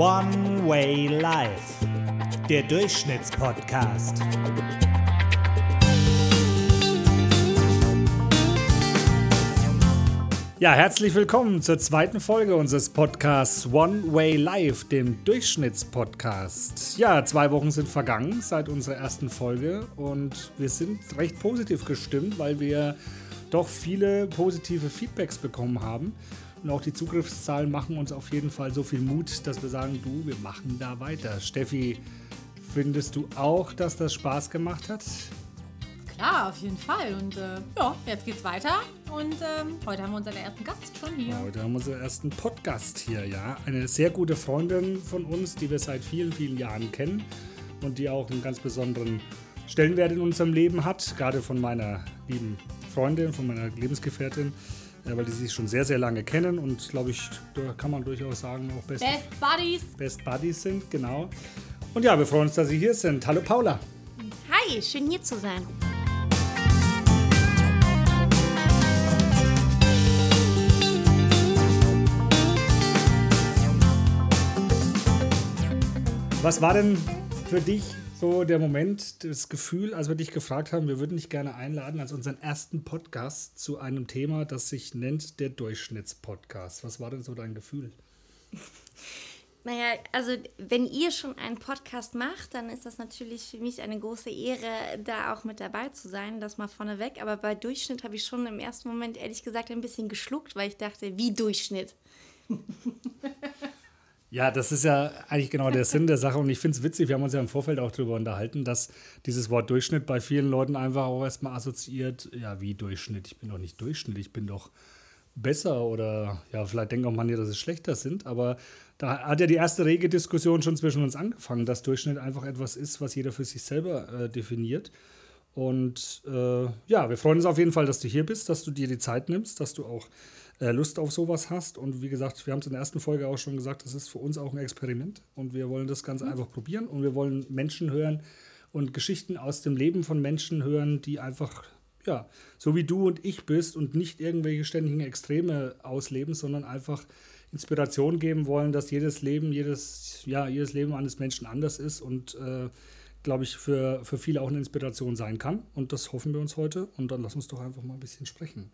One Way Life, der Durchschnittspodcast. Ja, herzlich willkommen zur zweiten Folge unseres Podcasts One Way Life, dem Durchschnittspodcast. Ja, zwei Wochen sind vergangen seit unserer ersten Folge und wir sind recht positiv gestimmt, weil wir doch viele positive Feedbacks bekommen haben. Und auch die Zugriffszahlen machen uns auf jeden Fall so viel Mut, dass wir sagen, du, wir machen da weiter. Steffi, findest du auch, dass das Spaß gemacht hat? Ja, auf jeden Fall. Und äh, ja, jetzt geht's weiter. Und ähm, heute haben wir unseren ersten Gast schon hier. Heute haben wir unseren ersten Podcast hier, ja. Eine sehr gute Freundin von uns, die wir seit vielen, vielen Jahren kennen und die auch einen ganz besonderen Stellenwert in unserem Leben hat. Gerade von meiner lieben Freundin, von meiner Lebensgefährtin, äh, weil die sich schon sehr, sehr lange kennen und glaube ich, da kann man durchaus sagen, auch best, best Buddies. Best Buddies sind, genau. Und ja, wir freuen uns, dass Sie hier sind. Hallo Paula. Hi, schön hier zu sein. Was war denn für dich so der Moment, das Gefühl, als wir dich gefragt haben, wir würden dich gerne einladen als unseren ersten Podcast zu einem Thema, das sich nennt der Durchschnittspodcast. Was war denn so dein Gefühl? Naja, also wenn ihr schon einen Podcast macht, dann ist das natürlich für mich eine große Ehre, da auch mit dabei zu sein, das mal vorneweg. Aber bei Durchschnitt habe ich schon im ersten Moment ehrlich gesagt ein bisschen geschluckt, weil ich dachte, wie Durchschnitt? Ja, das ist ja eigentlich genau der Sinn der Sache. Und ich finde es witzig, wir haben uns ja im Vorfeld auch darüber unterhalten, dass dieses Wort Durchschnitt bei vielen Leuten einfach auch erstmal assoziiert, ja, wie Durchschnitt. Ich bin doch nicht Durchschnitt, ich bin doch besser oder ja, vielleicht denken auch manche, dass es schlechter sind. Aber da hat ja die erste rege Diskussion schon zwischen uns angefangen, dass Durchschnitt einfach etwas ist, was jeder für sich selber äh, definiert. Und äh, ja, wir freuen uns auf jeden Fall, dass du hier bist, dass du dir die Zeit nimmst, dass du auch Lust auf sowas hast. Und wie gesagt, wir haben es in der ersten Folge auch schon gesagt, das ist für uns auch ein Experiment. Und wir wollen das ganz mhm. einfach probieren. Und wir wollen Menschen hören und Geschichten aus dem Leben von Menschen hören, die einfach, ja, so wie du und ich bist und nicht irgendwelche ständigen Extreme ausleben, sondern einfach Inspiration geben wollen, dass jedes Leben, jedes, ja, jedes Leben eines Menschen anders ist und äh, glaube ich, für, für viele auch eine Inspiration sein kann. Und das hoffen wir uns heute. Und dann lass uns doch einfach mal ein bisschen sprechen.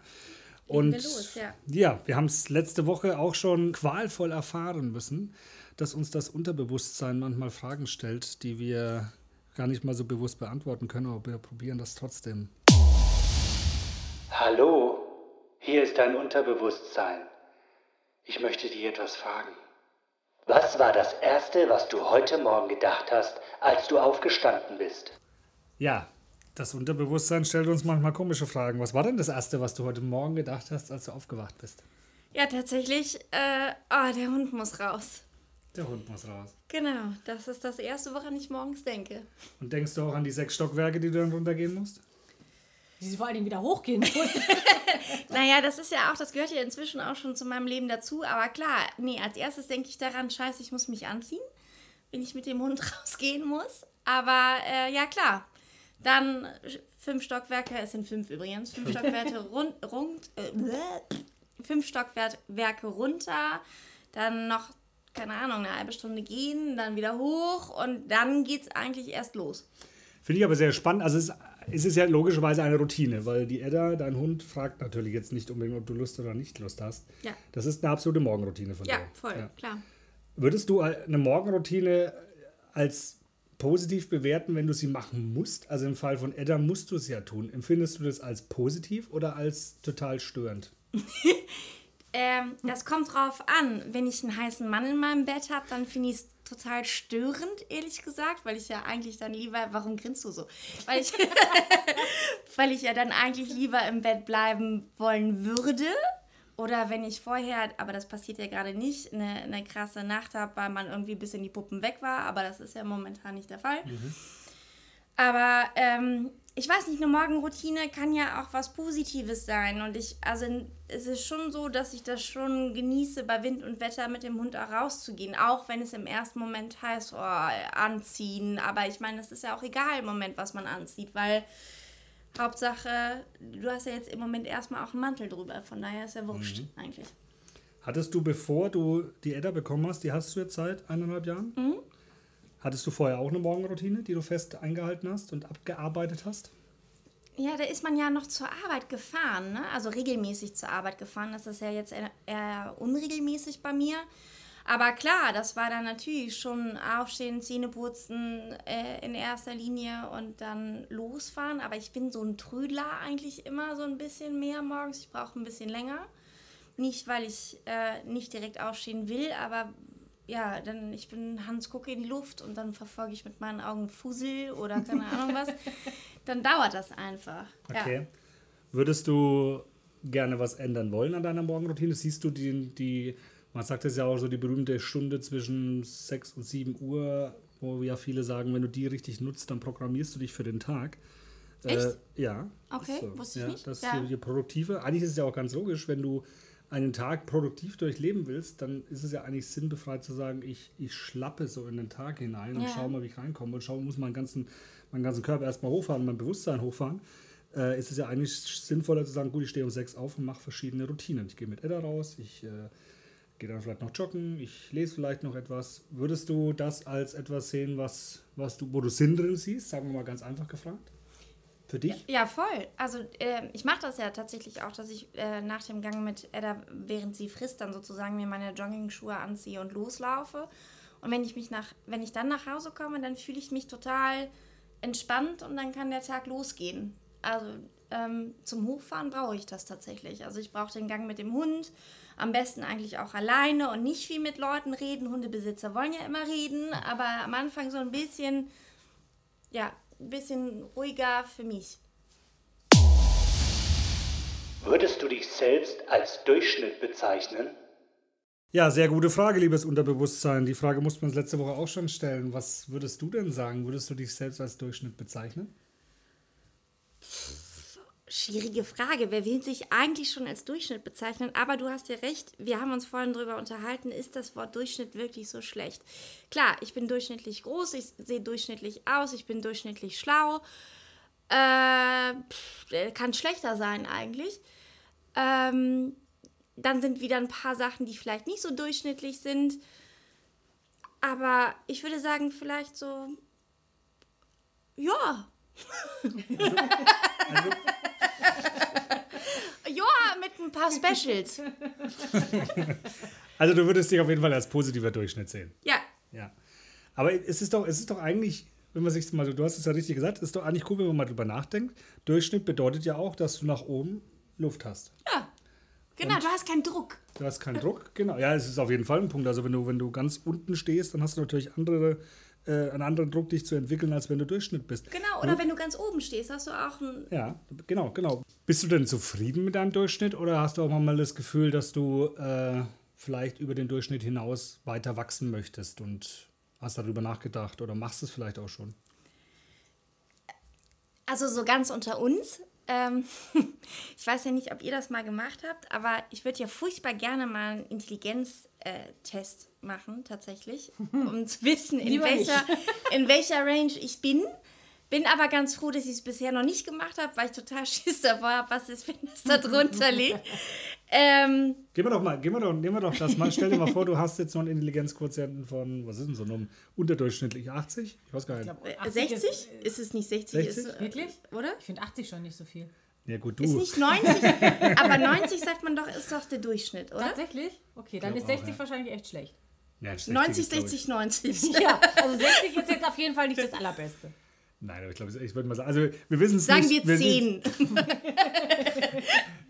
Und wir los, ja. ja, wir haben es letzte Woche auch schon qualvoll erfahren müssen, dass uns das Unterbewusstsein manchmal Fragen stellt, die wir gar nicht mal so bewusst beantworten können, aber wir probieren das trotzdem. Hallo, hier ist dein Unterbewusstsein. Ich möchte dir etwas fragen. Was war das Erste, was du heute Morgen gedacht hast, als du aufgestanden bist? Ja, das Unterbewusstsein stellt uns manchmal komische Fragen. Was war denn das Erste, was du heute Morgen gedacht hast, als du aufgewacht bist? Ja, tatsächlich, äh, oh, der Hund muss raus. Der Hund muss raus. Genau, das ist das Erste, woran ich morgens denke. Und denkst du auch an die sechs Stockwerke, die du dann runtergehen musst? Die sie vor allen Dingen wieder hochgehen muss. naja, das ist ja auch, das gehört ja inzwischen auch schon zu meinem Leben dazu. Aber klar, nee, als erstes denke ich daran, scheiße, ich muss mich anziehen, wenn ich mit dem Hund rausgehen muss. Aber äh, ja, klar, dann fünf Stockwerke, es sind fünf übrigens, fünf Stockwerke rund, rund äh, fünf Stockwerke runter, dann noch, keine Ahnung, eine halbe Stunde gehen, dann wieder hoch und dann geht es eigentlich erst los. Finde ich aber sehr spannend. Also es, es ist ja logischerweise eine Routine, weil die Edda, dein Hund, fragt natürlich jetzt nicht unbedingt, ob du Lust oder nicht Lust hast. Ja. Das ist eine absolute Morgenroutine von ja, dir. Voll, ja, voll, klar. Würdest du eine Morgenroutine als positiv bewerten, wenn du sie machen musst? Also im Fall von Edda musst du es ja tun. Empfindest du das als positiv oder als total störend? ähm, das kommt drauf an. Wenn ich einen heißen Mann in meinem Bett habe, dann finde ich es total störend, ehrlich gesagt, weil ich ja eigentlich dann lieber, warum grinst du so? Weil ich, weil ich ja dann eigentlich lieber im Bett bleiben wollen würde oder wenn ich vorher, aber das passiert ja gerade nicht, eine, eine krasse Nacht habe, weil man irgendwie bis in die Puppen weg war, aber das ist ja momentan nicht der Fall. Mhm. Aber ähm, ich weiß nicht, eine Morgenroutine kann ja auch was Positives sein. Und ich, also es ist schon so, dass ich das schon genieße, bei Wind und Wetter mit dem Hund auch rauszugehen. Auch wenn es im ersten Moment heißt, oh, anziehen. Aber ich meine, es ist ja auch egal im Moment, was man anzieht, weil Hauptsache, du hast ja jetzt im Moment erstmal auch einen Mantel drüber, von daher ist ja wurscht mhm. eigentlich. Hattest du, bevor du die Edda bekommen hast, die hast du jetzt seit eineinhalb Jahren? Hattest du vorher auch eine Morgenroutine, die du fest eingehalten hast und abgearbeitet hast? Ja, da ist man ja noch zur Arbeit gefahren, ne? also regelmäßig zur Arbeit gefahren. Das ist ja jetzt eher unregelmäßig bei mir. Aber klar, das war dann natürlich schon aufstehen, Zähne putzen äh, in erster Linie und dann losfahren. Aber ich bin so ein Trödler eigentlich immer so ein bisschen mehr morgens. Ich brauche ein bisschen länger. Nicht, weil ich äh, nicht direkt aufstehen will, aber ja, dann ich bin Hans gucke in die Luft und dann verfolge ich mit meinen Augen Fussel oder keine Ahnung was. Dann dauert das einfach. Okay. Würdest du gerne was ändern wollen an deiner Morgenroutine? Siehst du die, die man sagt es ja auch so, die berühmte Stunde zwischen 6 und 7 Uhr, wo ja viele sagen, wenn du die richtig nutzt, dann programmierst du dich für den Tag. Echt? Äh, ja. Okay, ist wusste ich ja, nicht. Das Ja. je, produktiver. Eigentlich ist es ja auch ganz logisch, wenn du einen Tag produktiv durchleben willst, dann ist es ja eigentlich sinnbefreit zu sagen, ich, ich schlappe so in den Tag hinein und Ja. schau mal, wie ich reinkomme und schau, muss meinen ganzen, meinen ganzen Körper erstmal hochfahren, mein Bewusstsein hochfahren. Äh, ist es ja eigentlich sinnvoller zu sagen, gut, ich stehe um sechs auf und mache verschiedene Routinen. Ich gehe mit Edda raus, ich äh, gehe dann vielleicht noch joggen, ich lese vielleicht noch etwas. Würdest du das als etwas sehen, was, was du, wo du Sinn drin siehst? Sagen wir mal ganz einfach gefragt. Für dich? Ja, voll. Also äh, ich mache das ja tatsächlich auch, dass ich äh, nach dem Gang mit Edda, während sie frisst, dann sozusagen mir meine Jogging-Schuhe anziehe und loslaufe. Und wenn ich mich nach, wenn ich dann nach Hause komme, dann fühle ich mich total entspannt und dann kann der Tag losgehen. Also ähm, zum Hochfahren brauche ich das tatsächlich. Also ich brauche den Gang mit dem Hund. Am besten eigentlich auch alleine und nicht viel mit Leuten reden. Hundebesitzer wollen ja immer reden, aber am Anfang so ein bisschen, ja, ein bisschen ruhiger für mich. Würdest du dich selbst als Durchschnitt bezeichnen? Ja, sehr gute Frage, liebes Unterbewusstsein. Die Frage mussten wir uns letzte Woche auch schon stellen. Was würdest du denn sagen? Würdest du dich selbst als Durchschnitt bezeichnen? Schwierige Frage. Wer will sich eigentlich schon als Durchschnitt bezeichnen? Aber du hast ja recht, wir haben uns vorhin darüber unterhalten, ist das Wort Durchschnitt wirklich so schlecht? Klar, ich bin durchschnittlich groß, ich sehe durchschnittlich aus, ich bin durchschnittlich schlau. Äh, pff, kann schlechter sein eigentlich. Ähm, dann sind wieder ein paar Sachen, die vielleicht nicht so durchschnittlich sind. Aber ich würde sagen, vielleicht so, ja, Also, ein paar Specials. also du würdest dich auf jeden Fall als positiver Durchschnitt sehen. Ja, Ja. Aber es ist doch, es ist doch eigentlich, wenn man sich mal, du hast es ja richtig gesagt, ist doch eigentlich cool, wenn man mal drüber nachdenkt. Durchschnitt bedeutet ja auch, dass du nach oben Luft hast. ja. Genau, du hast keinen Druck. Du hast keinen Druck, genau. Ja, es ist auf jeden Fall ein Punkt. Also wenn du, wenn du ganz unten stehst, dann hast du natürlich andere, äh, einen anderen Druck, dich zu entwickeln, als wenn du Durchschnitt bist. Genau, oder wenn du ganz oben stehst, hast du auch ein. Ja, genau, genau. Bist du denn zufrieden mit deinem Durchschnitt oder hast du auch mal das Gefühl, dass du äh, vielleicht über den Durchschnitt hinaus weiter wachsen möchtest und hast darüber nachgedacht oder machst es vielleicht auch schon? Also so ganz unter uns. Ähm, ich weiß ja nicht, ob ihr das mal gemacht habt, aber ich würde ja furchtbar gerne mal einen Intelligenztest machen, tatsächlich, um zu wissen, in welcher, in welcher Range ich bin. Bin aber ganz froh, dass ich es bisher noch nicht gemacht habe, weil ich total Schiss davor habe, was ist, wenn das da drunter liegt. Ähm, Gehen wir doch mal, gehen wir doch, nehmen wir doch das mal. Stell dir mal vor, du hast jetzt noch einen Intelligenzquotienten von, was ist denn so, einem unterdurchschnittlich 80? Ich weiß gar nicht. glaub, äh, 80 60? ist- Ist, es nicht 60? 60? Ist, äh, Wirklich? Oder? Ich finde 80 schon nicht so viel. Ja, gut, Ist du. nicht 90, aber 90 sagt man doch, ist doch der Durchschnitt, oder? Tatsächlich? Okay, dann ist 60 auch, ja. wahrscheinlich echt schlecht. Ja, 60 90, ist, glaub ich- 60, 90. Ja, also 60 ist jetzt auf jeden Fall nicht das Allerbeste. Nein, aber ich glaube, ich würde mal sagen, also wir wissen es Sagen nicht. wir wissen- 10.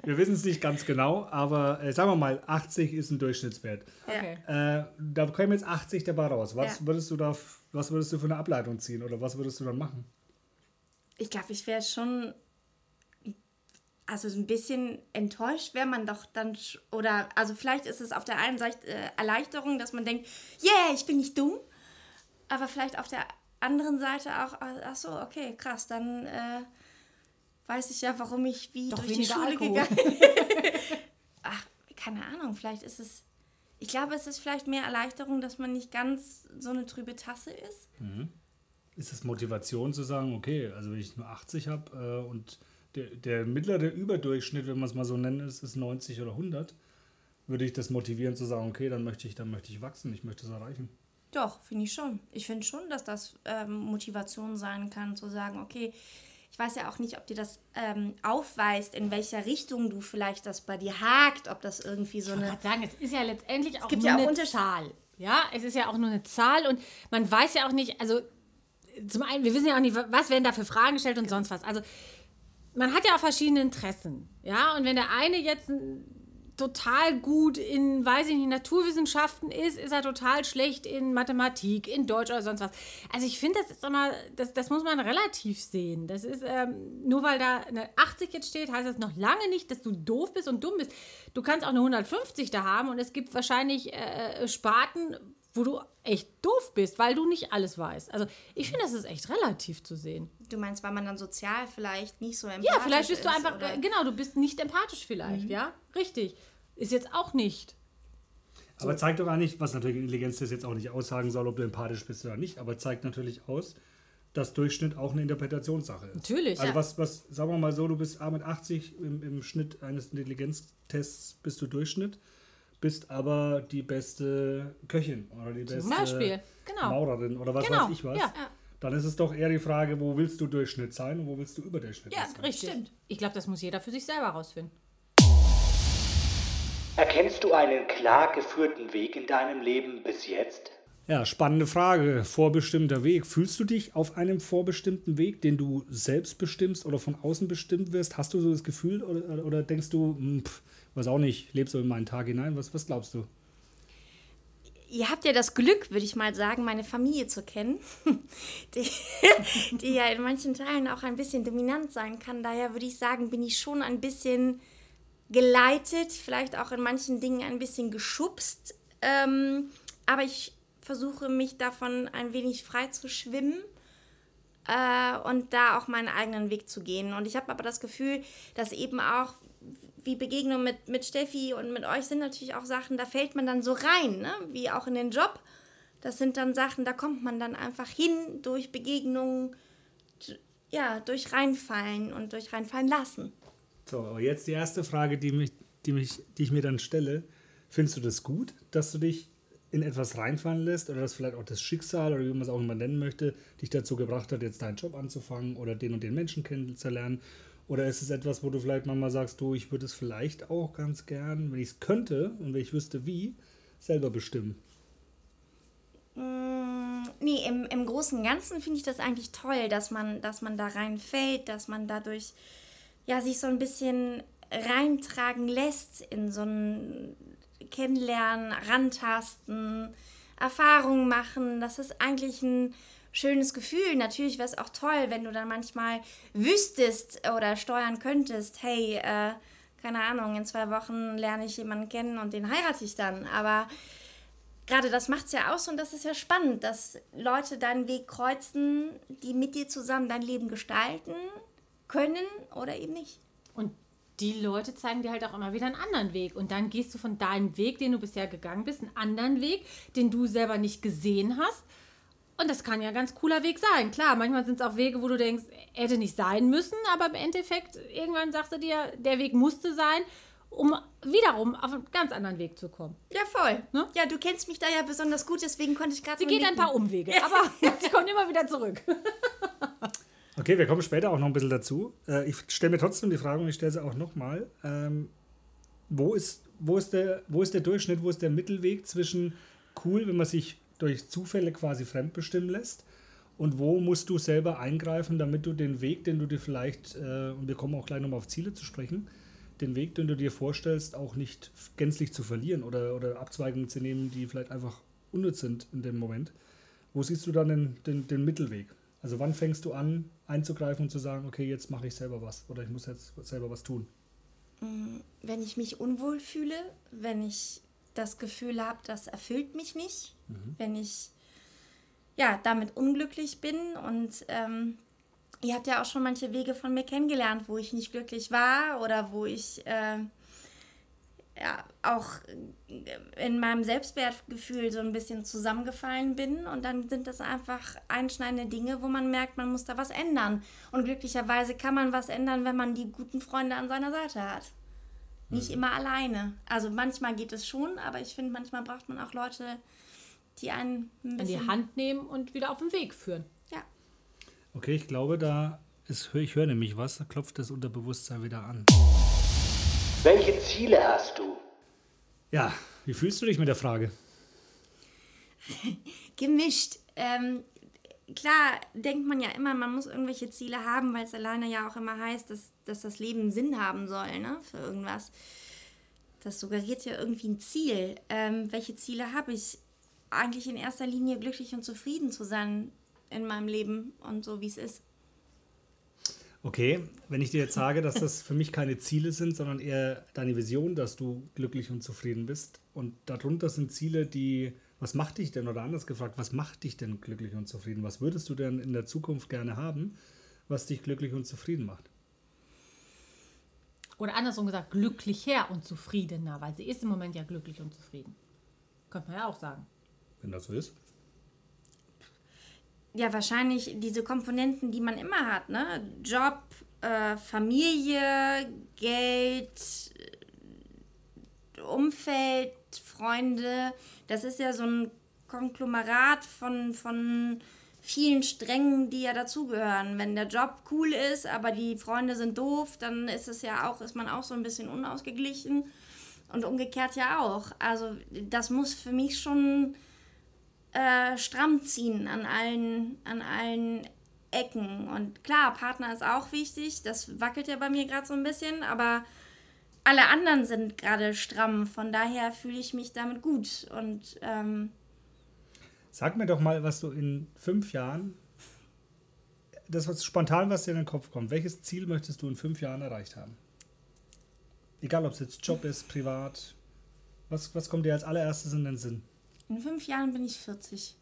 Wir wissen es nicht ganz genau, aber äh, sagen wir mal, 80 ist ein Durchschnittswert. Okay. Äh, da kommen jetzt 80 dabei raus. Was Ja. würdest du da, was würdest du für eine Ableitung ziehen oder was würdest du dann machen? Ich glaube, ich wäre schon. Also so ein bisschen enttäuscht wäre man doch dann. Oder, also vielleicht ist es auf der einen Seite äh, Erleichterung, dass man denkt, yeah, ich bin nicht dumm. Aber vielleicht auf der anderen Seite auch, äh, ach so, okay, krass, dann äh, weiß ich ja, warum ich wie Doch durch die Schule Alkohol. gegangen Ach, keine Ahnung, vielleicht ist es. Ich glaube, es ist vielleicht mehr Erleichterung, dass man nicht ganz so eine trübe Tasse ist. Ist es Motivation zu sagen, okay, also wenn ich nur 80 habe äh, und der, der mittlere Überdurchschnitt, wenn man es mal so nennen, ist, ist 90 oder 100, würde ich das motivieren zu sagen, okay, dann möchte ich, dann möchte ich wachsen, ich möchte es erreichen. Doch, finde ich schon. Ich finde schon, dass das ähm, Motivation sein kann, zu sagen, okay, ich weiß ja auch nicht, ob dir das ähm, aufweist, in welcher Richtung du vielleicht das bei dir hakt, ob das irgendwie so Ich eine. wollte sagen, es ist ja letztendlich auch gibt nur ja auch eine Zahl. Ja, es ist ja auch nur eine Zahl und man weiß ja auch nicht, also zum einen, wir wissen ja auch nicht, was werden da für Fragen gestellt und sonst was. Also man hat ja auch verschiedene Interessen. Ja, und wenn der eine jetzt total gut in, weiß ich nicht, Naturwissenschaften ist, ist er total schlecht in Mathematik, in Deutsch oder sonst was. Also ich finde, das ist immer, das, das muss man relativ sehen. Das ist, ähm, nur weil da eine 80 jetzt steht, heißt das noch lange nicht, dass du doof bist und dumm bist. Du kannst auch eine 150 da haben und es gibt wahrscheinlich äh, Sparten, wo du echt doof bist, weil du nicht alles weißt. Also ich finde, das ist echt relativ zu sehen. Du meinst, weil man dann sozial vielleicht nicht so empathisch Ja, vielleicht bist du ist, einfach, oder? genau, du bist nicht empathisch vielleicht, ja? Richtig. Ist jetzt auch nicht. Aber zeigt doch eigentlich, was natürlich Intelligenz das jetzt auch nicht aussagen soll, ob du empathisch bist oder nicht, aber zeigt natürlich aus, dass Durchschnitt auch eine Interpretationssache ist. Natürlich, Also ja. was, was, sagen wir mal so, du bist A mit 80 im, im Schnitt eines Intelligenztests bist du Durchschnitt, bist aber die beste Köchin oder die beste Beispiel, genau. Maurerin oder was Genau, weiß ich was. ja. Dann ist es doch eher die Frage, wo willst du Durchschnitt sein und wo willst du Überdurchschnitt Ja, sein. Richtig. Stimmt. Ich glaube, das muss jeder für sich selber rausfinden. Erkennst du einen klar geführten Weg in deinem Leben bis jetzt? Ja, spannende Frage. Vorbestimmter Weg. Fühlst du dich auf einem vorbestimmten Weg, den du selbst bestimmst oder von außen bestimmt wirst? Hast du so das Gefühl oder, oder denkst du, hm, pff, weiß auch nicht, lebst du in meinen Tag hinein? Was, was glaubst du? Ihr habt ja das Glück, würde ich mal sagen, meine Familie zu kennen, die, die ja in manchen Teilen auch ein bisschen dominant sein kann. Daher würde ich sagen, bin ich schon ein bisschen geleitet, vielleicht auch in manchen Dingen ein bisschen geschubst. Ähm, aber ich versuche mich davon ein wenig frei zu schwimmen äh, und da auch meinen eigenen Weg zu gehen. Und ich habe aber das Gefühl, dass eben auch wie Begegnungen mit, mit Steffi und mit euch sind natürlich auch Sachen, da fällt man dann so rein, ne? wie auch in den Job. Das sind dann Sachen, da kommt man dann einfach hin durch Begegnungen, ja, durch reinfallen und durch reinfallen lassen. So, aber jetzt die erste Frage, die, mich, die, mich, die ich mir dann stelle. Findest du das gut, dass du dich in etwas reinfallen lässt oder dass vielleicht auch das Schicksal oder wie man es auch immer nennen möchte, dich dazu gebracht hat, jetzt deinen Job anzufangen oder den und den Menschen kennenzulernen? Oder ist es etwas, wo du vielleicht manchmal sagst, du, ich würde es vielleicht auch ganz gern, wenn ich es könnte und wenn ich wüsste wie, selber bestimmen? Mm, Nee, im, im Großen und Ganzen finde ich das eigentlich toll, dass man, dass man da reinfällt, dass man dadurch ja, sich so ein bisschen reintragen lässt in so ein Kennenlernen, Rantasten, Erfahrungen machen. Das ist eigentlich ein schönes Gefühl. Natürlich wäre es auch toll, wenn du dann manchmal wüsstest oder steuern könntest, hey, äh, keine Ahnung, in zwei Wochen lerne ich jemanden kennen und den heirate ich dann. Aber gerade das macht es ja aus und das ist ja spannend, dass Leute deinen Weg kreuzen, die mit dir zusammen dein Leben gestalten können oder eben nicht. Und die Leute zeigen dir halt auch immer wieder einen anderen Weg. Und dann gehst du von deinem Weg, den du bisher gegangen bist, einen anderen Weg, den du selber nicht gesehen hast. Und das kann ja ein ganz cooler Weg sein. Klar, manchmal sind es auch Wege, wo du denkst, hätte nicht sein müssen, aber im Endeffekt, irgendwann sagst du dir, der Weg musste sein, um wiederum auf einen ganz anderen Weg zu kommen. Ja, voll. Ne? Ja, du kennst mich da ja besonders gut, deswegen konnte ich gerade Sie geht ein paar Umwege, aber sie kommt immer wieder zurück. Okay, wir kommen später auch noch ein bisschen dazu. Äh, ich stelle mir trotzdem die Frage und ich stelle sie auch nochmal. Ähm, wo, ist, wo, ist der, wo ist der Durchschnitt, wo ist der Mittelweg zwischen cool, wenn man sich durch Zufälle quasi fremdbestimmen lässt und wo musst du selber eingreifen, damit du den Weg, den du dir vielleicht, äh, und wir kommen auch gleich nochmal auf Ziele zu sprechen, den Weg, den du dir vorstellst, auch nicht gänzlich zu verlieren oder, oder Abzweigungen zu nehmen, die vielleicht einfach unnütz sind in dem Moment. Wo siehst du dann den, den, den Mittelweg? Also wann fängst du an, einzugreifen und zu sagen, okay, jetzt mache ich selber was oder ich muss jetzt selber was tun? wenn ich mich unwohl fühle, wenn ich das Gefühl habe, das erfüllt mich nicht, wenn ich ja damit unglücklich bin. Und ähm, ihr habt ja auch schon manche Wege von mir kennengelernt, wo ich nicht glücklich war oder wo ich äh, ja auch in meinem Selbstwertgefühl so ein bisschen zusammengefallen bin. Und dann sind das einfach einschneidende Dinge, wo man merkt, man muss da was ändern. Und glücklicherweise kann man was ändern, wenn man die guten Freunde an seiner Seite hat. Nicht immer alleine. Also manchmal geht es schon, aber ich finde, manchmal braucht man auch Leute, die einen ein An die. Hand nehmen und wieder auf den Weg führen. Ja. Okay, ich glaube, da ist, ich höre nämlich was, da klopft das Unterbewusstsein wieder an. Welche Ziele hast du? Ja, wie fühlst du dich mit der Frage? gemischt. Ähm, klar denkt man ja immer, man muss irgendwelche Ziele haben, weil es alleine ja auch immer heißt, dass, dass das Leben Sinn haben soll, ne, für irgendwas. Das suggeriert ja irgendwie ein Ziel. Ähm, welche Ziele habe ich? Eigentlich in erster Linie glücklich und zufrieden zu sein in meinem Leben und so, wie es ist. Okay, wenn ich dir jetzt sage, dass das für mich keine Ziele sind, sondern eher deine Vision, dass du glücklich und zufrieden bist und darunter sind Ziele, die, was macht dich denn, oder anders gefragt, was macht dich denn glücklich und zufrieden? Was würdest du denn in der Zukunft gerne haben, was dich glücklich und zufrieden macht? Oder andersrum gesagt, glücklicher und zufriedener, weil sie ist im Moment ja glücklich und zufrieden. Könnte man ja auch sagen. Wenn das so ist. Ja, wahrscheinlich diese Komponenten, die man immer hat, ne? Job, äh, Familie, Geld, äh, Umfeld, Freunde. Das ist ja so ein Konglomerat von, von vielen Strängen, die ja dazugehören. Wenn der Job cool ist, aber die Freunde sind doof, dann ist es ja auch, ist man auch so ein bisschen unausgeglichen. Und umgekehrt ja auch. Also das muss für mich schon äh, stramm ziehen an allen, an allen Ecken. Und klar, Partner ist auch wichtig. Das wackelt ja bei mir gerade so ein bisschen, aber alle anderen sind gerade stramm. Von daher fühle ich mich damit gut. Und ähm, Sag mir doch mal, was du in fünf Jahren, das was spontan, was dir in den Kopf kommt, welches Ziel möchtest du in fünf Jahren erreicht haben? Egal, ob es jetzt Job ist, privat. Was, was kommt dir als allererstes in den Sinn? in fünf Jahren bin ich 40.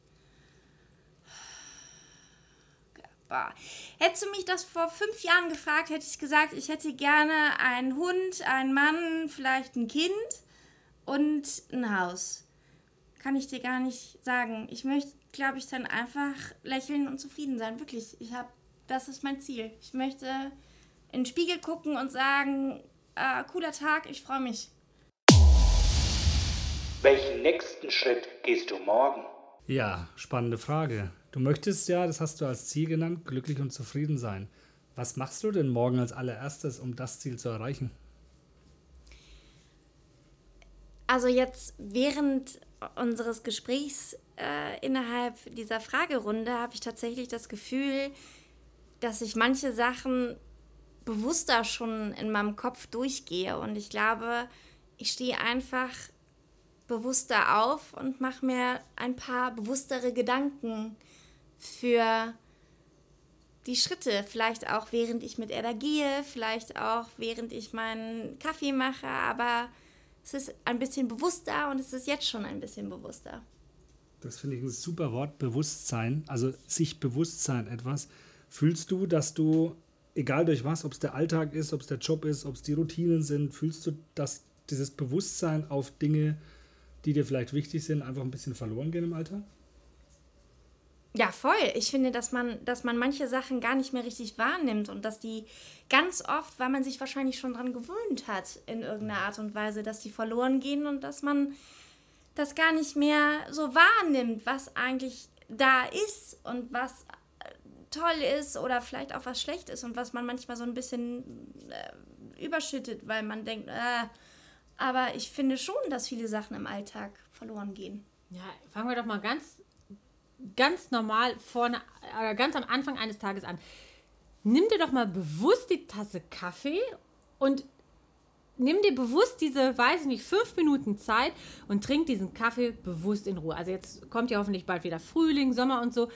Boah. Hättest du mich das vor fünf Jahren gefragt, hätte ich gesagt, ich hätte gerne einen Hund, einen Mann, vielleicht ein Kind und ein Haus. Kann ich dir gar nicht sagen. Ich möchte, glaube ich, dann einfach lächeln und zufrieden sein. Wirklich. Ich habe, das ist mein Ziel. Ich möchte in den Spiegel gucken und sagen, äh, cooler Tag, ich freue mich. Welchen nächsten Schritt gehst du morgen? Ja, spannende Frage. Du möchtest ja, das hast du als Ziel genannt, glücklich und zufrieden sein. Was machst du denn morgen als allererstes, um das Ziel zu erreichen? Also jetzt während unseres Gesprächs äh, innerhalb dieser Fragerunde habe ich tatsächlich das Gefühl, dass ich manche Sachen bewusster schon in meinem Kopf durchgehe. Und ich glaube, ich stehe einfach bewusster auf und mache mir ein paar bewusstere Gedanken für die Schritte. Vielleicht auch während ich mit Edda gehe, vielleicht auch während ich meinen Kaffee mache, aber es ist ein bisschen bewusster und es ist jetzt schon ein bisschen bewusster. Das finde ich ein super Wort, Bewusstsein. Also sich bewusst sein etwas. Fühlst du, dass du, egal durch was, ob es der Alltag ist, ob es der Job ist, ob es die Routinen sind, fühlst du, dass dieses Bewusstsein auf Dinge, die dir vielleicht wichtig sind, einfach ein bisschen verloren gehen im Alltag? Ja, voll. Ich finde, dass man, dass man manche Sachen gar nicht mehr richtig wahrnimmt und dass die ganz oft, weil man sich wahrscheinlich schon dran gewöhnt hat, in irgendeiner Art und Weise, dass die verloren gehen und dass man das gar nicht mehr so wahrnimmt, was eigentlich da ist und was äh, toll ist oder vielleicht auch was schlecht ist und was man manchmal so ein bisschen äh, überschüttet, weil man denkt, äh, aber ich finde schon, dass viele Sachen im Alltag verloren gehen. Ja, fangen wir doch mal ganz, ganz normal vorne, äh, ganz am Anfang eines Tages an. Nimm dir doch mal bewusst die Tasse Kaffee und nimm dir bewusst diese, weiß ich nicht, fünf Minuten Zeit und trink diesen Kaffee bewusst in Ruhe. Also jetzt kommt ja hoffentlich bald wieder Frühling, Sommer und so.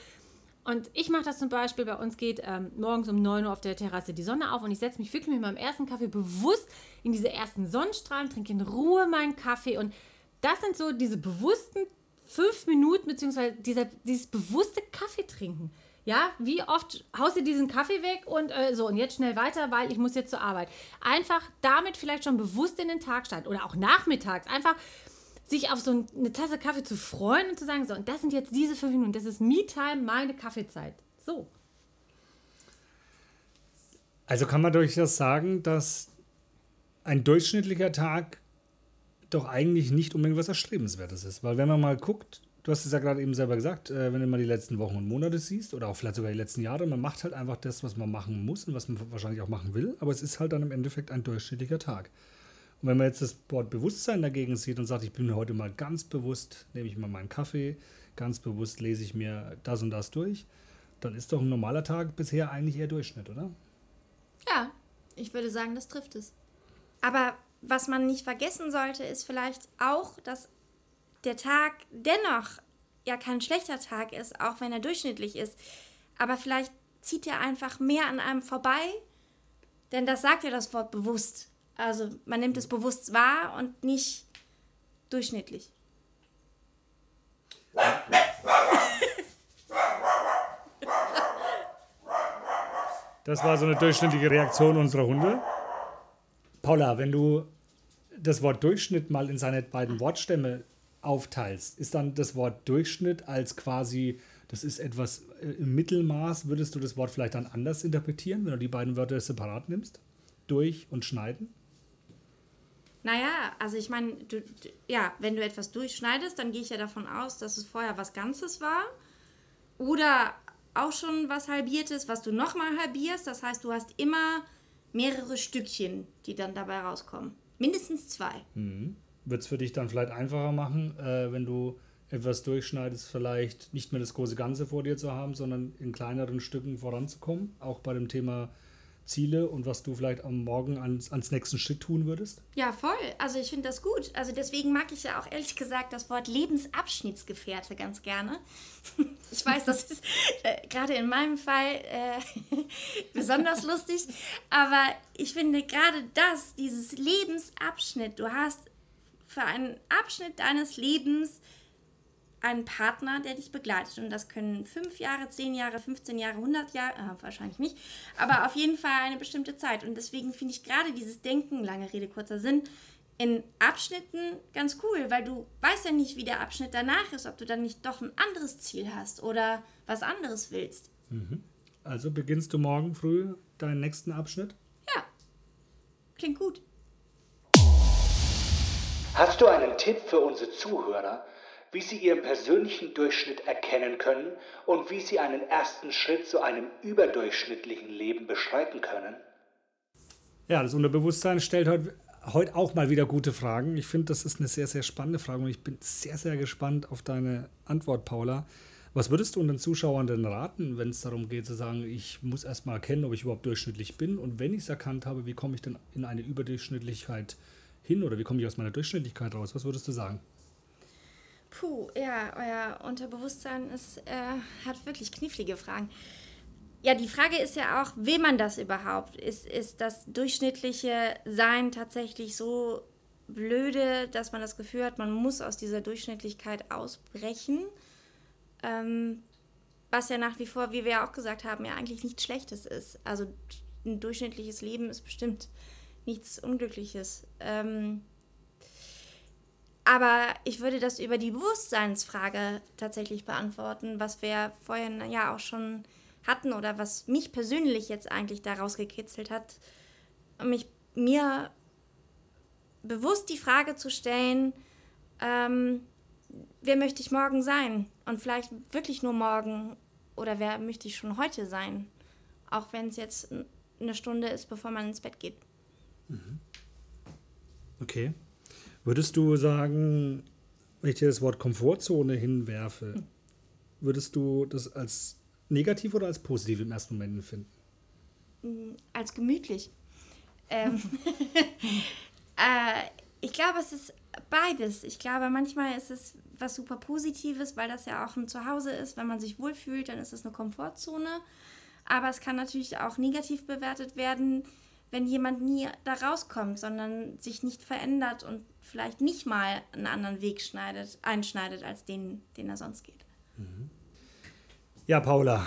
Und ich mache das zum Beispiel, bei uns geht ähm, morgens um 9 Uhr auf der Terrasse die Sonne auf und ich setze mich wirklich mit meinem ersten Kaffee bewusst in diese ersten Sonnenstrahlen, trinke in Ruhe meinen Kaffee und das sind so diese bewussten fünf Minuten, beziehungsweise dieser, dieses bewusste Kaffee trinken. Ja, wie oft haust du diesen Kaffee weg und äh, so und jetzt schnell weiter, weil ich muss jetzt zur Arbeit. Einfach damit vielleicht schon bewusst in den Tag starten oder auch nachmittags. Einfach sich auf so eine Tasse Kaffee zu freuen und zu sagen, so, und das sind jetzt diese fünf Minuten, das ist Me-Time, meine Kaffeezeit. So. Also kann man durchaus sagen, dass ein durchschnittlicher Tag doch eigentlich nicht unbedingt was Erstrebenswertes ist. Weil wenn man mal guckt, du hast es ja gerade eben selber gesagt, äh, wenn du mal die letzten Wochen und Monate siehst oder auch vielleicht sogar die letzten Jahre, man macht halt einfach das, was man machen muss und was man wahrscheinlich auch machen will, aber es ist halt dann im Endeffekt ein durchschnittlicher Tag. Und wenn man jetzt das Wort Bewusstsein dagegen sieht und sagt, ich bin heute mal ganz bewusst, nehme ich mal meinen Kaffee, ganz bewusst lese ich mir das und das durch, dann ist doch ein normaler Tag bisher eigentlich eher Durchschnitt, oder? Ja, ich würde sagen, das trifft es. Aber was man nicht vergessen sollte, ist vielleicht auch, dass der Tag dennoch ja kein schlechter Tag ist, auch wenn er durchschnittlich ist. Aber vielleicht zieht er einfach mehr an einem vorbei, denn das sagt ja das Wort bewusst. Also man nimmt es bewusst wahr und nicht durchschnittlich. Das war so eine durchschnittliche Reaktion unserer Hunde. Paula, wenn du das Wort Durchschnitt mal in seine beiden Wortstämme aufteilst, ist dann das Wort Durchschnitt als quasi, das ist etwas äh, im Mittelmaß, würdest du das Wort vielleicht dann anders interpretieren, wenn du die beiden Wörter separat nimmst? Durch und schneiden? Naja, also ich meine, ja, wenn du etwas durchschneidest, dann gehe ich ja davon aus, dass es vorher was Ganzes war. Oder auch schon was Halbiertes, was du nochmal halbierst. Das heißt, du hast immer mehrere Stückchen, die dann dabei rauskommen. Mindestens zwei. Mhm. Wird es für dich dann vielleicht einfacher machen, äh, wenn du etwas durchschneidest, vielleicht nicht mehr das große Ganze vor dir zu haben, sondern in kleineren Stücken voranzukommen, auch bei dem Thema Ziele und was du vielleicht am Morgen ans, ans nächsten Schritt tun würdest? Ja, voll. Also ich finde das gut. Also deswegen mag ich ja auch ehrlich gesagt das Wort Lebensabschnittsgefährte ganz gerne. Ich weiß, das ist äh, gerade in meinem Fall äh, besonders lustig, aber ich finde gerade das, dieses Lebensabschnitt, du hast für einen Abschnitt deines Lebens einen Partner, der dich begleitet. Und das können fünf Jahre, zehn Jahre, 15 Jahre, 100 Jahre, äh, wahrscheinlich nicht, aber auf jeden Fall eine bestimmte Zeit. Und deswegen finde ich gerade dieses Denken, lange Rede, kurzer Sinn, in Abschnitten ganz cool, weil du weißt ja nicht, wie der Abschnitt danach ist, ob du dann nicht doch ein anderes Ziel hast oder was anderes willst. Mhm. Also beginnst du morgen früh deinen nächsten Abschnitt? Ja, klingt gut. Hast du einen Tipp für unsere Zuhörer? Wie Sie Ihren persönlichen Durchschnitt erkennen können und wie Sie einen ersten Schritt zu einem überdurchschnittlichen Leben beschreiten können? Ja, das Unterbewusstsein stellt heute, heute auch mal wieder gute Fragen. Ich finde, das ist eine sehr, sehr spannende Frage und ich bin sehr, sehr gespannt auf deine Antwort, Paula. Was würdest du unseren Zuschauern denn raten, wenn es darum geht zu sagen, ich muss erstmal erkennen, ob ich überhaupt durchschnittlich bin und wenn ich es erkannt habe, wie komme ich denn in eine Überdurchschnittlichkeit hin oder wie komme ich aus meiner Durchschnittlichkeit raus? Was würdest du sagen? Puh, ja, euer Unterbewusstsein ist, äh, hat wirklich knifflige Fragen. Ja, die Frage ist ja auch, will man das überhaupt? Ist, ist das durchschnittliche Sein tatsächlich so blöde, dass man das Gefühl hat, man muss aus dieser Durchschnittlichkeit ausbrechen? Ähm, was ja nach wie vor, wie wir ja auch gesagt haben, ja eigentlich nichts Schlechtes ist. Also ein durchschnittliches Leben ist bestimmt nichts Unglückliches. Ähm, aber ich würde das über die Bewusstseinsfrage tatsächlich beantworten, was wir vorhin ja auch schon hatten oder was mich persönlich jetzt eigentlich daraus gekitzelt hat, mich mir bewusst die Frage zu stellen, ähm, wer möchte ich morgen sein? Und vielleicht wirklich nur morgen oder wer möchte ich schon heute sein? Auch wenn es jetzt eine Stunde ist, bevor man ins Bett geht. Mhm. Okay. Würdest du sagen, wenn ich dir das Wort Komfortzone hinwerfe, würdest du das als negativ oder als positiv im ersten Moment empfinden? Hm, als gemütlich. Ähm, äh, ich glaube, es ist beides. Ich glaube, manchmal ist es was super Positives, weil das ja auch ein Zuhause ist. Wenn man sich wohlfühlt, dann ist es eine Komfortzone. Aber es kann natürlich auch negativ bewertet werden, wenn jemand nie da rauskommt, sondern sich nicht verändert und vielleicht nicht mal einen anderen Weg schneidet, einschneidet als den, den er sonst geht. Ja, Paula,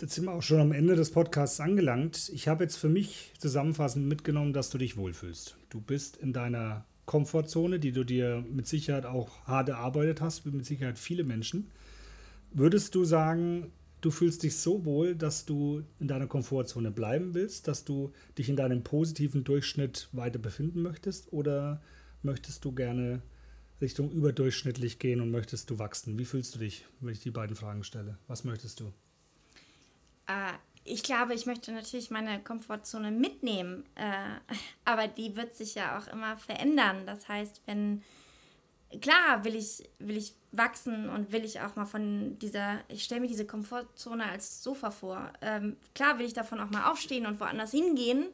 jetzt sind wir auch schon am Ende des Podcasts angelangt. Ich habe jetzt für mich zusammenfassend mitgenommen, dass du dich wohlfühlst. Du bist in deiner Komfortzone, die du dir mit Sicherheit auch hart erarbeitet hast, wie mit Sicherheit viele Menschen. Würdest du sagen, du fühlst dich so wohl, dass du in deiner Komfortzone bleiben willst, dass du dich in deinem positiven Durchschnitt weiter befinden möchtest oder möchtest du gerne Richtung überdurchschnittlich gehen und möchtest du wachsen? Wie fühlst du dich, wenn ich die beiden Fragen stelle? Was möchtest du? Äh, ich glaube, ich möchte natürlich meine Komfortzone mitnehmen, äh, aber die wird sich ja auch immer verändern. Das heißt, wenn klar will ich, will ich wachsen und will ich auch mal von dieser, ich stelle mir diese Komfortzone als Sofa vor. Ähm, klar will ich davon auch mal aufstehen und woanders hingehen.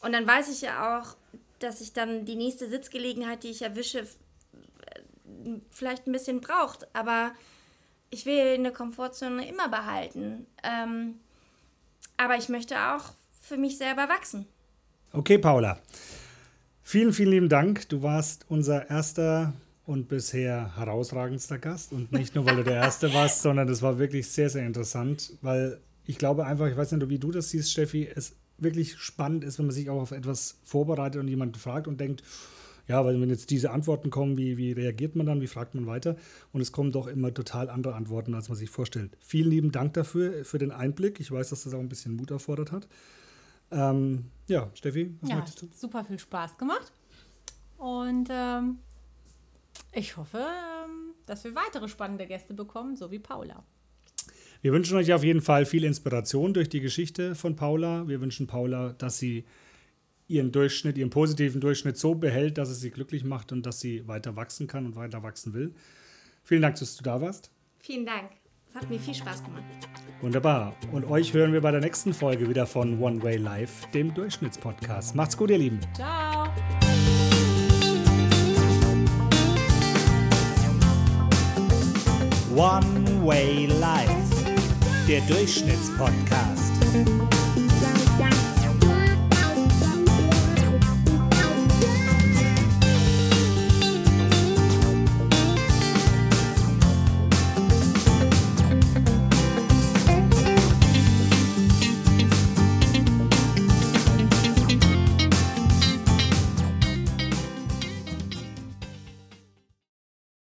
Und dann weiß ich ja auch, dass ich dann die nächste Sitzgelegenheit, die ich erwische, vielleicht ein bisschen braucht. Aber ich will eine Komfortzone immer behalten. Ähm, aber ich möchte auch für mich selber wachsen. Okay, Paula. Vielen, vielen lieben Dank. Du warst unser erster und bisher herausragendster Gast. Und nicht nur, weil du der Erste warst, sondern das war wirklich sehr, sehr interessant, weil ich glaube einfach, ich weiß nicht, wie du das siehst, Steffi, es wirklich spannend ist, wenn man sich auch auf etwas vorbereitet und jemanden fragt und denkt, ja, weil wenn jetzt diese Antworten kommen, wie, wie reagiert man dann, wie fragt man weiter? Und es kommen doch immer total andere Antworten, als man sich vorstellt. Vielen lieben Dank dafür, für den Einblick. Ich weiß, dass das auch ein bisschen Mut erfordert hat. Ähm, ja, Steffi, was ja, möchtest du? Super viel Spaß gemacht. Und ähm, ich hoffe, ähm, dass wir weitere spannende Gäste bekommen, so wie Paula. Wir wünschen euch auf jeden Fall viel Inspiration durch die Geschichte von Paula. Wir wünschen Paula, dass sie ihren Durchschnitt, ihren positiven Durchschnitt so behält, dass es sie glücklich macht und dass sie weiter wachsen kann und weiter wachsen will. Vielen Dank, dass du da warst. Vielen Dank. Es hat mir viel Spaß gemacht. Wunderbar. Und euch hören wir bei der nächsten Folge wieder von One Way Life, dem Durchschnittspodcast. Macht's gut, ihr Lieben. Ciao. One Way Life, der Durchschnittspodcast.